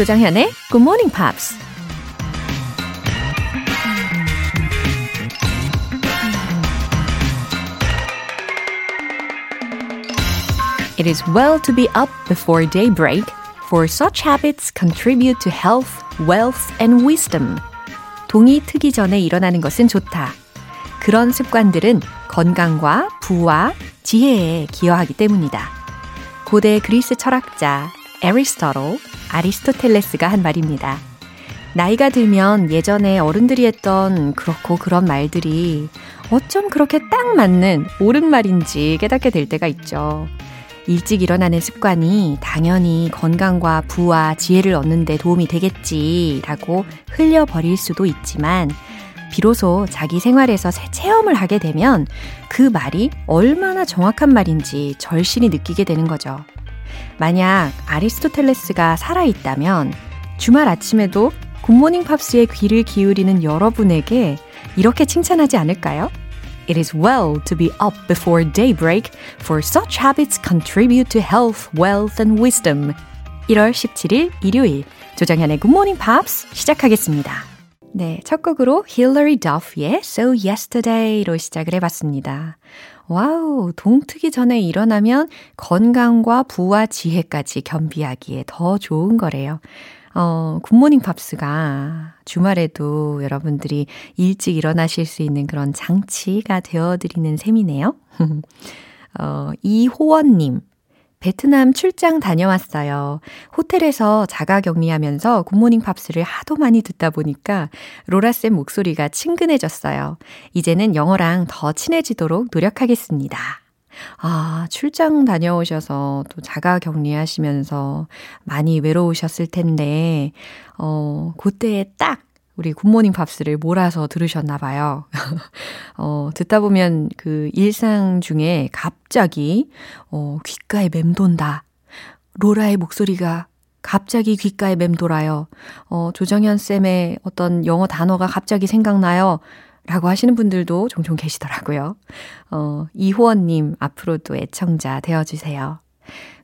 조장현의 Good Morning Pops. It is well to be up before daybreak, for such habits contribute to health, wealth, and wisdom. 동이 트기 전에 일어나는 것은 좋다. 그런 습관들은 건강과 부와 지혜에 기여하기 때문이다. 고대 그리스 철학자 에리스토tle, 아리스토텔레스가 한 말입니다. 나이가 들면 예전에 어른들이 했던 그렇고 그런 말들이 어쩜 그렇게 딱 맞는 옳은 말인지 깨닫게 될 때가 있죠. 일찍 일어나는 습관이 당연히 건강과 부와 지혜를 얻는 데 도움이 되겠지라고 흘려버릴 수도 있지만 비로소 자기 생활에서 새 체험을 하게 되면 그 말이 얼마나 정확한 말인지 절실히 느끼게 되는 거죠. 만약 아리스토텔레스가 살아있다면 주말 아침에도 굿모닝 팝스의 귀를 기울이는 여러분에게 이렇게 칭찬하지 않을까요? It is well to be up before daybreak, for such habits contribute to health, wealth, and wisdom. 1월 17일 일요일 조정현의 Morning Pops 시작하겠습니다. 네, 첫 곡으로 Hilary Duff의 So Yesterday로 시작을 해봤습니다. 와우, 동트기 전에 일어나면 건강과 부와 지혜까지 겸비하기에 더 좋은 거래요. 어, 굿모닝 팝스가 주말에도 여러분들이 일찍 일어나실 수 있는 그런 장치가 되어드리는 셈이네요. 어, 이호원님. 베트남 출장 다녀왔어요. 호텔에서 자가 격리하면서 굿모닝 팝스를 하도 많이 듣다 보니까 로라쌤 목소리가 친근해졌어요. 이제는 영어랑 더 친해지도록 노력하겠습니다. 아, 출장 다녀오셔서 또 자가 격리하시면서 많이 외로우셨을 텐데, 어, 그때에 딱 우리 굿모닝 팝스를 몰아서 들으셨나 봐요. 어, 듣다 보면 그 일상 중에 갑자기, 어, 귓가에 맴돈다. 로라의 목소리가 갑자기 귓가에 맴돌아요. 어, 조정현 쌤의 어떤 영어 단어가 갑자기 생각나요. 라고 하시는 분들도 종종 계시더라고요. 어, 이호원님, 앞으로도 애청자 되어주세요.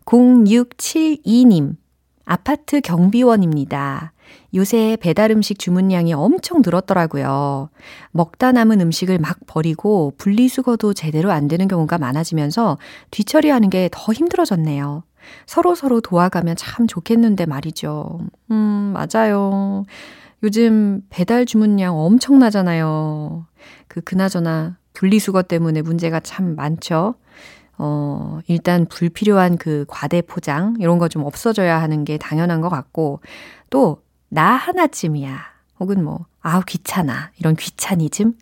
0672님, 아파트 경비원입니다. 요새 배달 음식 주문량이 엄청 늘었더라고요. 먹다 남은 음식을 막 버리고 분리수거도 제대로 안 되는 경우가 많아지면서 뒤처리하는 게 더 힘들어졌네요. 서로 서로 도와가면 참 좋겠는데 말이죠. 음, 맞아요. 요즘 배달 주문량 엄청나잖아요. 그, 그나저나 분리수거 때문에 문제가 참 많죠. 어, 일단 불필요한 그 과대 포장, 이런 거 좀 없어져야 하는 게 당연한 것 같고, 또, 나 하나쯤이야. 혹은 뭐, 아우, 귀찮아. 이런 귀차니즘?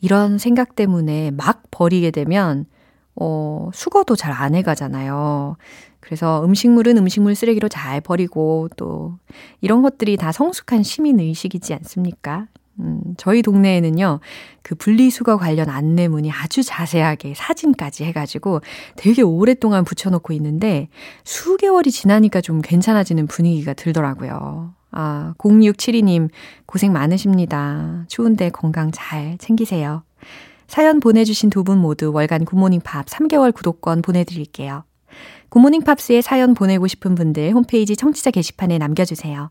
이런 생각 때문에 막 버리게 되면, 어, 수거도 잘 안 해가잖아요. 그래서 음식물은 음식물 쓰레기로 잘 버리고 또 이런 것들이 다 성숙한 시민 의식이지 않습니까? 음, 저희 동네에는요, 그 분리수거 관련 안내문이 아주 자세하게 사진까지 해가지고 되게 오랫동안 붙여놓고 있는데 수개월이 지나니까 좀 괜찮아지는 분위기가 들더라고요. 아, 0672님, 고생 많으십니다. 추운데 건강 잘 챙기세요. 사연 보내주신 두 분 모두 월간 굿모닝 팝스 3개월 구독권 보내드릴게요. 굿모닝 팝스에 사연 보내고 싶은 분들 홈페이지 청취자 게시판에 남겨주세요.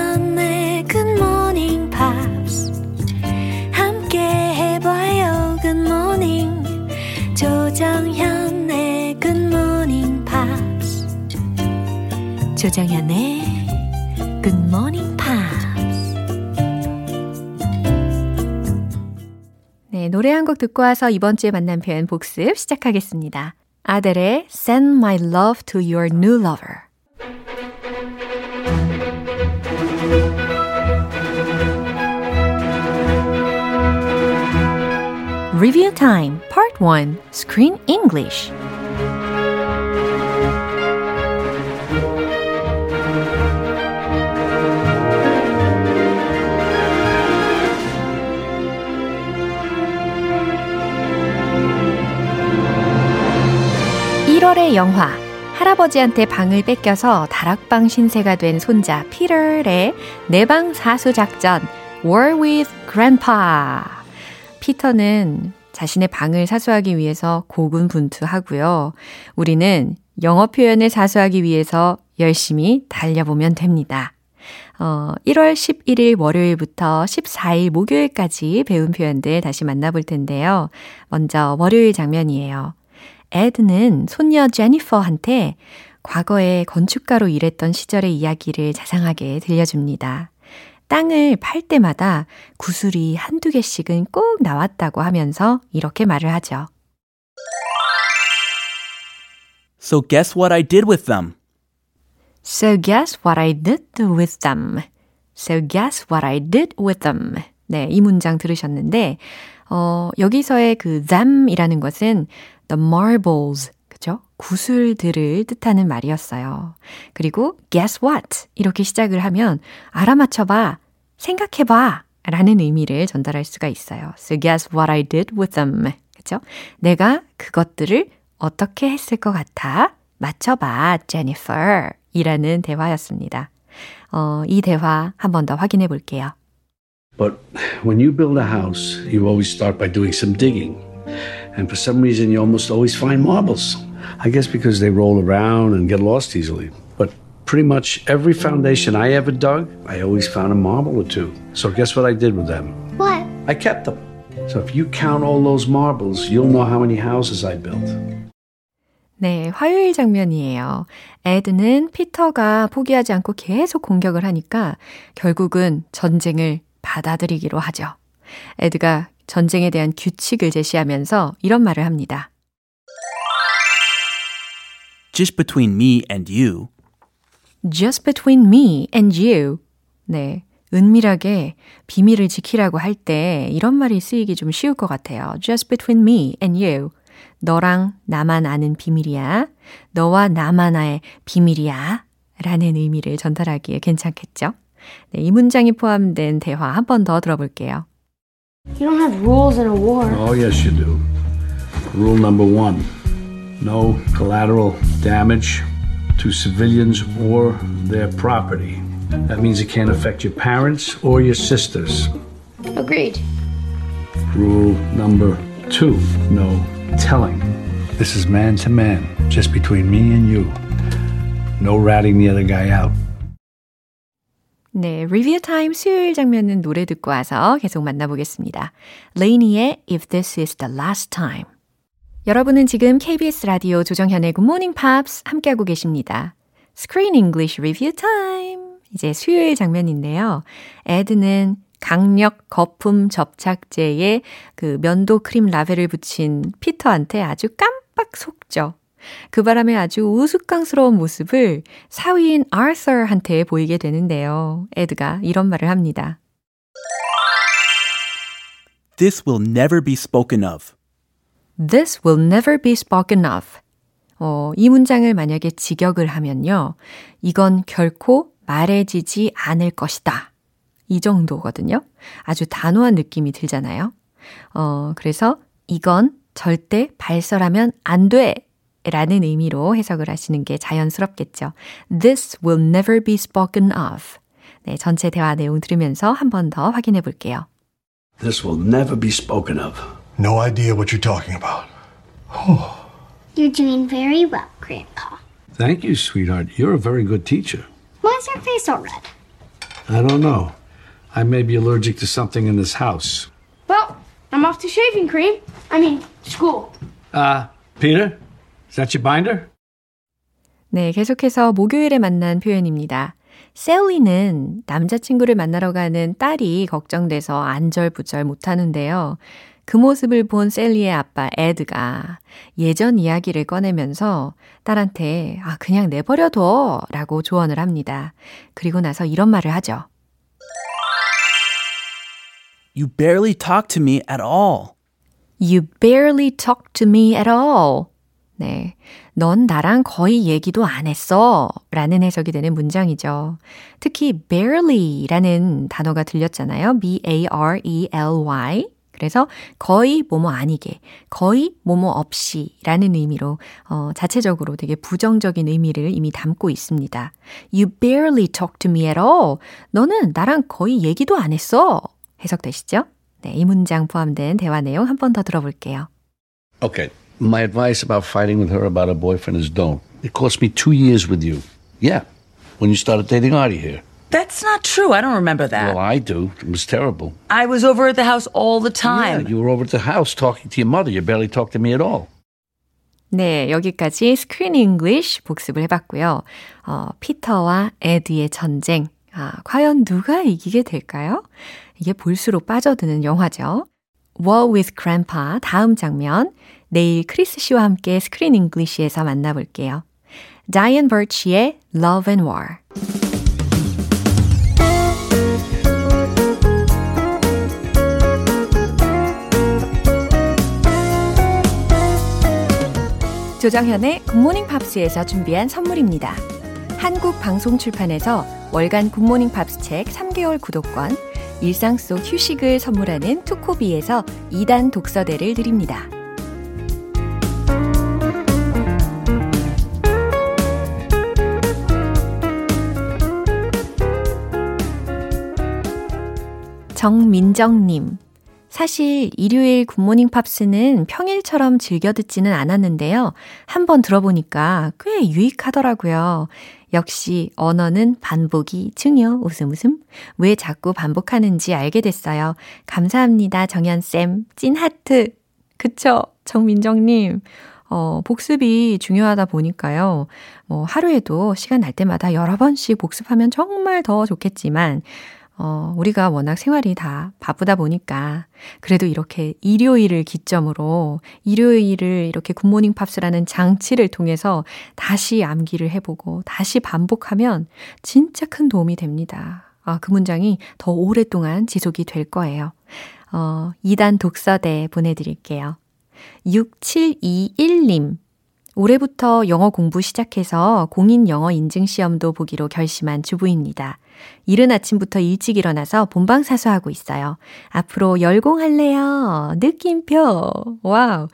조정현의 Good morning, pops. 네, 노래 한 곡 듣고 와서 이번 주에 만난 표현 복습 시작하겠습니다. 아델의 Send My Love to Your New Lover. Review Time Part 1 Screen English 1월의 영화 할아버지한테 방을 뺏겨서 다락방 신세가 된 손자 피터의 내방 사수 작전 War with Grandpa. 피터는 자신의 방을 사수하기 위해서 고군분투하고요. 우리는 영어 표현을 사수하기 위해서 열심히 달려보면 됩니다. 어, 1월 11일 월요일부터 14일 목요일까지 배운 표현들 다시 만나볼 텐데요. 먼저 월요일 장면이에요. 에드는 손녀 제니퍼한테 과거에 건축가로 일했던 시절의 이야기를 자상하게 들려줍니다. 땅을 팔 때마다 구슬이 한두 개씩은 꼭 나왔다고 하면서 이렇게 말을 하죠. So guess what I did with them? So guess what I did with them. So guess what I did with them. 네, 이 문장 들으셨는데, 어, 여기서의 그 them이라는 것은 the marbles, 그죠? 구슬들을 뜻하는 말이었어요. 그리고 guess what? 이렇게 시작을 하면 알아맞혀봐, 생각해봐 라는 의미를 전달할 수가 있어요. So guess what I did with them. 그죠? 내가 그것들을 어떻게 했을 것 같아? 맞춰봐, Jennifer. 이라는 대화였습니다. 어, 이 대화 한 번 더 확인해 볼게요. But when you build a house, you always start by doing some digging. And for some reason, you almost always find marbles. I guess because they roll around and get lost easily. But pretty much every foundation I ever dug, I always found a marble or two. So guess what I did with them? What? I kept them. So if you count all those marbles, you'll know how many houses I built. 네, 화요일 장면이에요. 에드는 피터가 포기하지 않고 계속 공격을 하니까 결국은 전쟁을 받아들이기로 하죠. 에드가 전쟁에 대한 규칙을 제시하면서 이런 말을 합니다. Just between me and you. Just between me and you. 네. 은밀하게 비밀을 지키라고 할 때 이런 말이 쓰이기 좀 쉬울 것 같아요. Just between me and you. 너랑 나만 아는 비밀이야. 너와 나만의 비밀이야. 라는 의미를 전달하기에 괜찮겠죠? 네, 이 문장이 포함된 대화 한 번 더 들어볼게요. You don't have rules in a war. Oh, yes, you do. Rule number one no collateral damage to civilians or their property. That means it can't affect your parents or your sisters. Agreed. Rule number two no telling. This is man to man, just between me and you. No ratting the other guy out. 네, 리뷰 타임 수요일 장면은 노래 듣고 와서 계속 만나보겠습니다. 레이니의 If This Is The Last Time. 여러분은 지금 KBS 라디오 조정현의 Good Morning Pops 함께하고 계십니다. Screen English Review Time. 이제 수요일 장면인데요. 에드는 강력 거품 접착제에 그 면도 크림 라벨을 붙인 피터한테 아주 깜빡 속죠. 그 바람에 아주 우스꽝스러운 모습을 사위인 아서한테 보이게 되는데요. 에드가 이런 말을 합니다. This will never be spoken of. This will never be spoken of. 어, 이 문장을 만약에 직역을 하면요. 이건 결코 말해지지 않을 것이다. 이 정도거든요. 아주 단호한 느낌이 들잖아요. 어, 그래서 이건 절대 발설하면 안 돼. 라는 의미로 해석을 하시는 게 자연스럽겠죠. This will never be spoken of. 네, 전체 대화 내용 들으면서 한 번 더 확인해 볼게요. This will never be spoken of. No idea what you're talking about. You're doing very well, Grandpa. Thank you, sweetheart. You're a very good teacher. Why is your face all red? I don't know. I may be allergic to something in this house. Well, I'm off to shaving cream. I mean, school. Uh, Peter? Is that your binder? 네, 계속해서 목요일에 만난 표현입니다. 셀리는 남자친구를 만나러 가는 딸이 걱정돼서 안절부절 못하는데요. 그 모습을 본 셀리의 아빠 에드가 예전 이야기를 꺼내면서 딸한테 아, 그냥 내버려둬 라고 조언을 합니다. 그리고 나서 이런 말을 하죠. You barely talk to me at all. You barely talk to me at all. 네. 넌 나랑 거의 얘기도 안 했어. 라는 해석이 되는 문장이죠. 특히 barely 라는 단어가 들렸잖아요. B-A-R-E-L-Y. 그래서 거의 뭐뭐 아니게, 거의 뭐뭐 없이 라는 의미로 어, 자체적으로 되게 부정적인 의미를 이미 담고 있습니다. You barely talk to me at all. 너는 나랑 거의 얘기도 안 했어. 해석되시죠? 네, 이 문장 포함된 대화 내용 한 번 더 들어볼게요. Okay. My advice about fighting with her about her boyfriend is don't. It cost me two years with you. Yeah. When you started dating Artie here. That's not true. I don't remember that. Well, I do. It was terrible. I was over at the house all the time. Yeah, you were over at the house talking to your mother. You barely talked to me at all. 네, 여기까지 스크린 잉글리쉬 복습을 해봤고요. 어, 피터와 에드의 전쟁. 아, 과연 누가 이기게 될까요? 이게 볼수록 빠져드는 영화죠. War with Grandpa 다음 장면 내일 크리스 씨와 함께 스크린 잉글리시에서 만나볼게요. Diane Birch의 Love and War 조정현의 굿모닝 팝스에서 준비한 선물입니다. 한국 방송 출판에서 월간 굿모닝 팝스 책 3개월 구독권, 일상 속 휴식을 선물하는 투코비에서 2단 독서대를 드립니다. 정민정님. 사실 일요일 굿모닝 팝스는 평일처럼 즐겨 듣지는 않았는데요. 한번 들어보니까 꽤 유익하더라고요. 역시 언어는 반복이 중요. 웃음 웃음. 왜 자꾸 반복하는지 알게 됐어요. 감사합니다. 정연쌤. 찐 하트. 그쵸? 정민정님. 어, 복습이 중요하다 보니까요. 뭐, 하루에도 시간 날 때마다 여러 번씩 복습하면 정말 더 좋겠지만, 어, 우리가 워낙 생활이 다 바쁘다 보니까 그래도 이렇게 일요일을 기점으로 일요일을 이렇게 굿모닝 팝스라는 장치를 통해서 다시 암기를 해보고 다시 반복하면 진짜 큰 도움이 됩니다. 아, 그 문장이 더 오랫동안 지속이 될 거예요. 어, 2단 독서대 보내드릴게요. 6721님. 올해부터 영어 공부 시작해서 공인 영어 인증 시험도 보기로 결심한 주부입니다. 이른 아침부터 일찍 일어나서 본방사수하고 있어요. 앞으로 열공할래요. 느낌표. 와우.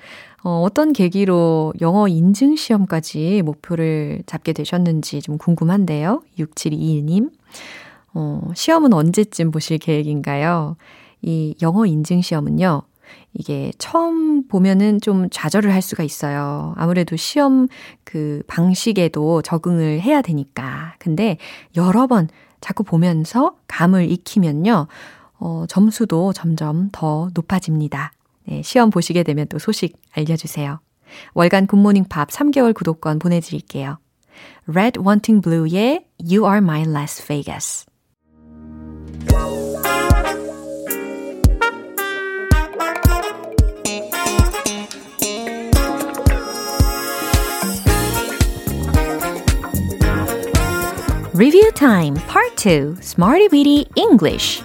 어, 어떤 계기로 영어 인증 시험까지 목표를 잡게 되셨는지 좀 궁금한데요. 6721님. 어, 시험은 언제쯤 보실 계획인가요? 이 영어 인증 시험은요. 이게 처음 보면은 좀 좌절을 할 수가 있어요. 아무래도 시험 그 방식에도 적응을 해야 되니까. 근데 여러 번 자꾸 보면서 감을 익히면요. 어, 점수도 점점 더 높아집니다. 네, 시험 보시게 되면 또 소식 알려주세요. 월간 굿모닝 팝 3개월 구독권 보내드릴게요. Red Wanting Blue의 You Are My Las Vegas. Review Time Part 2 Smarty Weedy English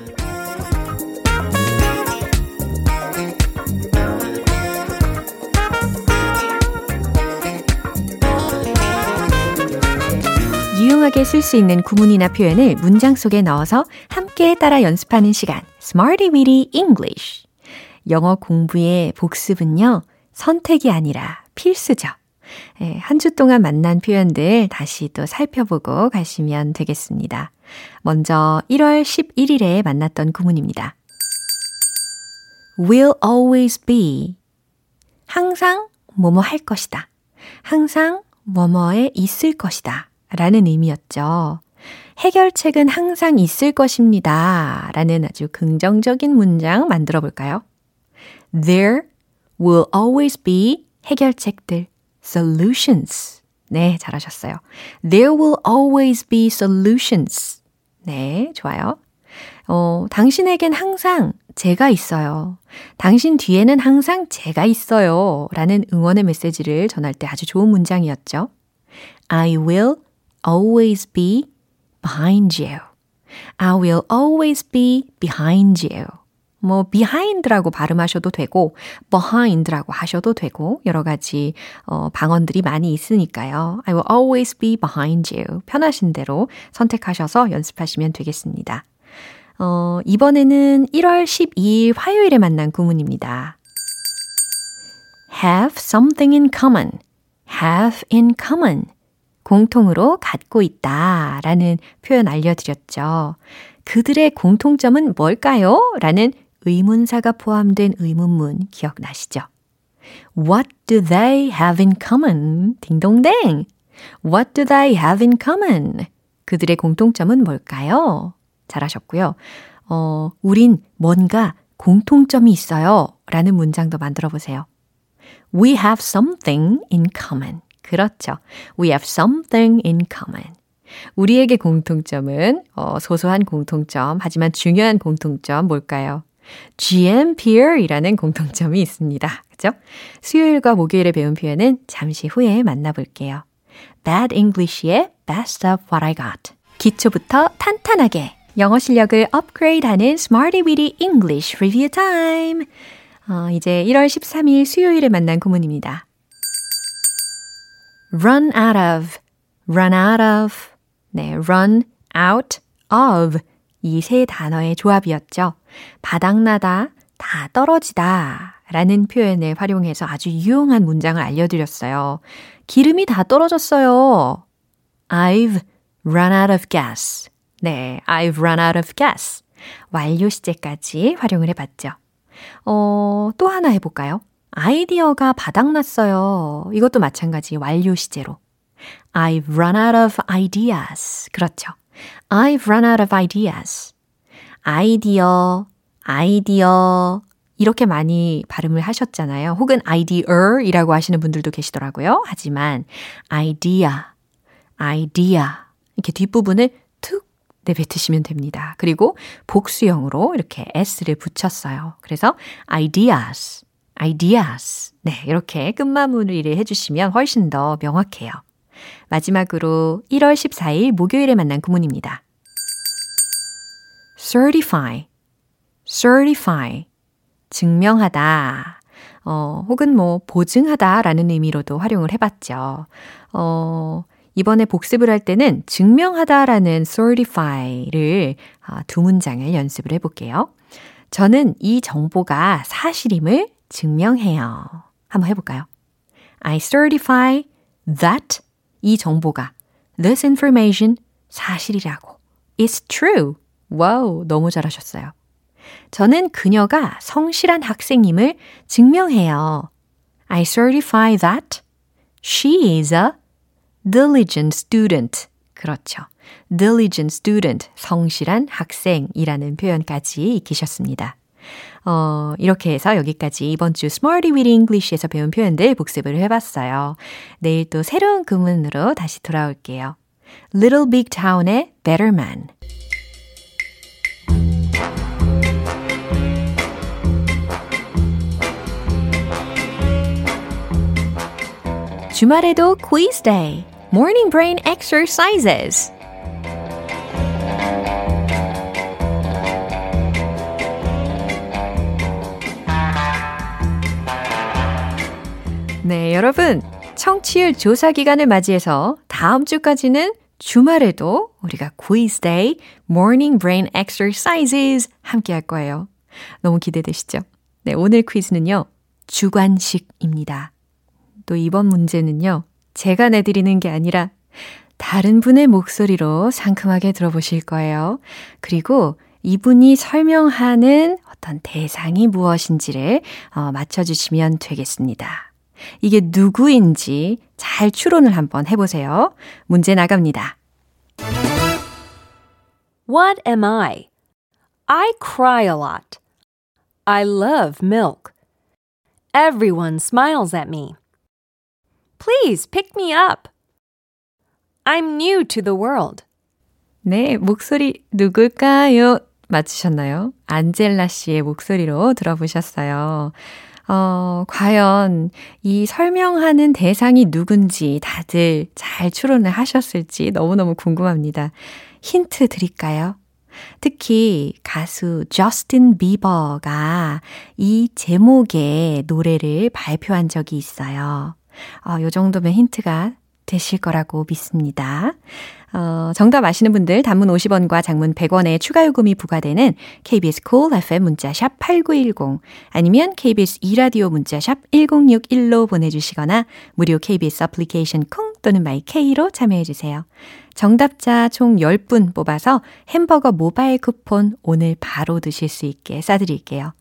유용하게 쓸 수 있는 구문이나 표현을 문장 속에 넣어서 함께 따라 연습하는 시간 Smarty Weedy English 영어 공부의 복습은요 선택이 아니라 필수죠. 예, 한주 동안 만난 표현들 다시 또 살펴보고 가시면 되겠습니다. 먼저 1월 11일에 만났던 구문입니다. will always be. 항상 뭐뭐 할 것이다. 항상 뭐뭐에 있을 것이다. 라는 의미였죠. 해결책은 항상 있을 것입니다. 라는 아주 긍정적인 문장 만들어 볼까요? There will always be 해결책들. Solutions. 네, 잘하셨어요. There will always be solutions. 네, 좋아요. 어, 당신에겐 항상 제가 있어요. 당신 뒤에는 항상 제가 있어요. 라는 응원의 메시지를 전할 때 아주 좋은 문장이었죠. I will always be behind you. I will always be behind you. 뭐 behind라고 발음하셔도 되고 behind라고 하셔도 되고 여러 가지 어, 방언들이 많이 있으니까요. I will always be behind you. 편하신 대로 선택하셔서 연습하시면 되겠습니다. 어, 이번에는 1월 12일 화요일에 만난 구문입니다. have something in common. have in common. 공통으로 갖고 있다 라는 표현 알려드렸죠. 그들의 공통점은 뭘까요? 라는 의문사가 포함된 의문문 기억나시죠? What do they have in common? 딩동댕! What do they have in common? 그들의 공통점은 뭘까요? 잘하셨고요. 어, 우린 뭔가 공통점이 있어요. 라는 문장도 만들어 보세요. We have something in common. 그렇죠. We have something in common. 우리에게 공통점은 어, 소소한 공통점, 하지만 중요한 공통점 뭘까요? GMPR이라는 공통점이 있습니다. 그죠? 수요일과 목요일에 배운 표현은 잠시 후에 만나볼게요. Bad English의 Best of What I Got. 기초부터 탄탄하게 영어 실력을 업그레이드하는 Smarty Weedy English Review Time. 어, 이제 1월 13일 수요일에 만난 구문입니다. run out of, run out of, 네, run out of 이 세 단어의 조합이었죠. 바닥나다, 다 떨어지다 라는 표현을 활용해서 아주 유용한 문장을 알려드렸어요. 기름이 다 떨어졌어요. I've run out of gas. 네, I've run out of gas. 완료 시제까지 활용을 해봤죠. 어, 또 하나 해볼까요? 아이디어가 바닥났어요. 이것도 마찬가지 완료 시제로. I've run out of ideas. 그렇죠. I've run out of ideas. 아이디어, 아이디어. 이렇게 많이 발음을 하셨잖아요. 혹은 idea이라고 하시는 분들도 계시더라고요. 하지만 idea, idea. 이렇게 뒷부분을 툭 내뱉으시면 됩니다. 그리고 복수형으로 이렇게 s를 붙였어요. 그래서 ideas, ideas. 네, 이렇게 끝마무리를 해주시면 훨씬 더 명확해요. 마지막으로 1월 14일 목요일에 만난 구문입니다. certify, certify. 증명하다. 어, 혹은 뭐, 보증하다 라는 의미로도 활용을 해봤죠. 어, 이번에 복습을 할 때는 증명하다 라는 certify를 두 문장을 연습을 해볼게요. 저는 이 정보가 사실임을 증명해요. 한번 해볼까요? I certify that 이 정보가 this information 사실이라고 is true. 와우, 너무 잘하셨어요. 저는 그녀가 성실한 학생임을 증명해요. I certify that she is a diligent student. 그렇죠. diligent student, 성실한 학생이라는 표현까지 익히셨습니다. 어, 이렇게 해서 여기까지 이번 주 Smarty with English에서 배운 표현들 복습을 해봤어요. 내일 또 새로운 구문으로 다시 돌아올게요. Little Big Town의 Better Man. 주말에도 quiz day, morning brain exercises. 네, 여러분. 청취율 조사 기간을 맞이해서 다음 주까지는 주말에도 우리가 quiz day, morning brain exercises 함께 할 거예요. 너무 기대되시죠? 네, 오늘 퀴즈는요. 주관식입니다. 또 이번 문제는요. 제가 내드리는 게 아니라 다른 분의 목소리로 상큼하게 들어보실 거예요. 그리고 이분이 설명하는 어떤 대상이 무엇인지를 어, 맞춰주시면 되겠습니다. 이게 누구인지 잘 추론을 한번 해보세요. 문제 나갑니다. What am I? I cry a lot. I love milk. Everyone smiles at me. Please pick me up. I'm new to the world. 네, 목소리 누굴까요? 맞추셨나요? 안젤라 씨의 목소리로 들어보셨어요. 어, 과연 이 설명하는 대상이 누군지 다들 잘 추론을 하셨을지 너무너무 궁금합니다. 힌트 드릴까요? 특히 가수 저스틴 비버가 이 제목의 노래를 발표한 적이 있어요. 어, 요 정도면 힌트가 되실 거라고 믿습니다. 어, 정답 아시는 분들 단문 50원과 장문 100원의 추가 요금이 부과되는 KBS Cool FM 문자샵 8910 아니면 KBS 이라디오 문자샵 1061로 보내주시거나 무료 KBS 애플리케이션 콩 또는 마이케이로 참여해주세요. 정답자 총 10분 뽑아서 햄버거 모바일 쿠폰 오늘 바로 드실 수 있게 싸드릴게요.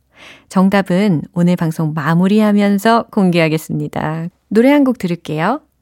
정답은 오늘 방송 마무리하면서 공개하겠습니다. 노래 한 곡 들을게요.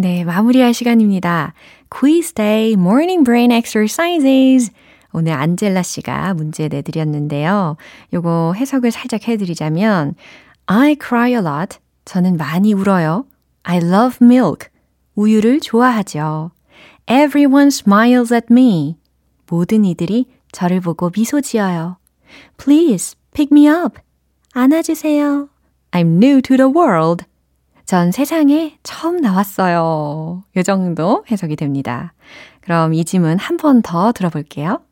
네, 마무리할 시간입니다. Quiz Day Morning Brain Exercises. 오늘 안젤라 씨가 문제 내드렸는데요. 요거 해석을 살짝 해드리자면 I cry a lot. 저는 많이 울어요. I love milk. 우유를 좋아하죠. Everyone smiles at me. 모든 이들이 저를 보고 미소 지어요. Please pick me up. 안아주세요. I'm new to the world. 전 세상에 처음 나왔어요. 요 정도 해석이 됩니다. 그럼 이 질문 한 번 더 들어볼게요.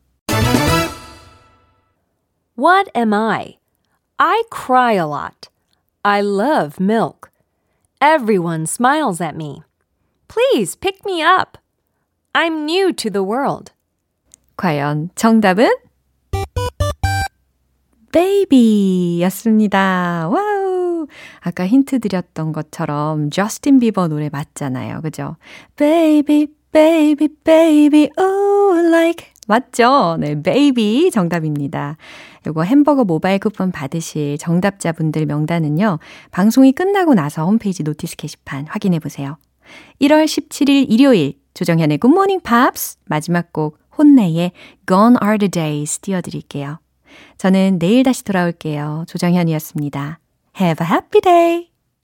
What am I? I cry a lot. I love milk. Everyone smiles at me. Please pick me up. I'm new to the world. 과연 정답은? 베이비 였습니다. 와우! 아까 힌트 드렸던 것처럼 저스틴 비버 노래 맞잖아요. 그죠? Baby, baby, baby, oh, like. 맞죠? 네, 베이비 정답입니다. 요거 햄버거 모바일 쿠폰 받으실 정답자분들 명단은요, 방송이 끝나고 나서 홈페이지 notice 게시판 확인해 보세요. 1월 17일 일요일, 조정현의 굿모닝 팝스 마지막 곡 HONNE의 Gone Are the Days 띄워드릴게요. 저는 내일 다시 돌아올게요. 조정현이었습니다. Have a happy day!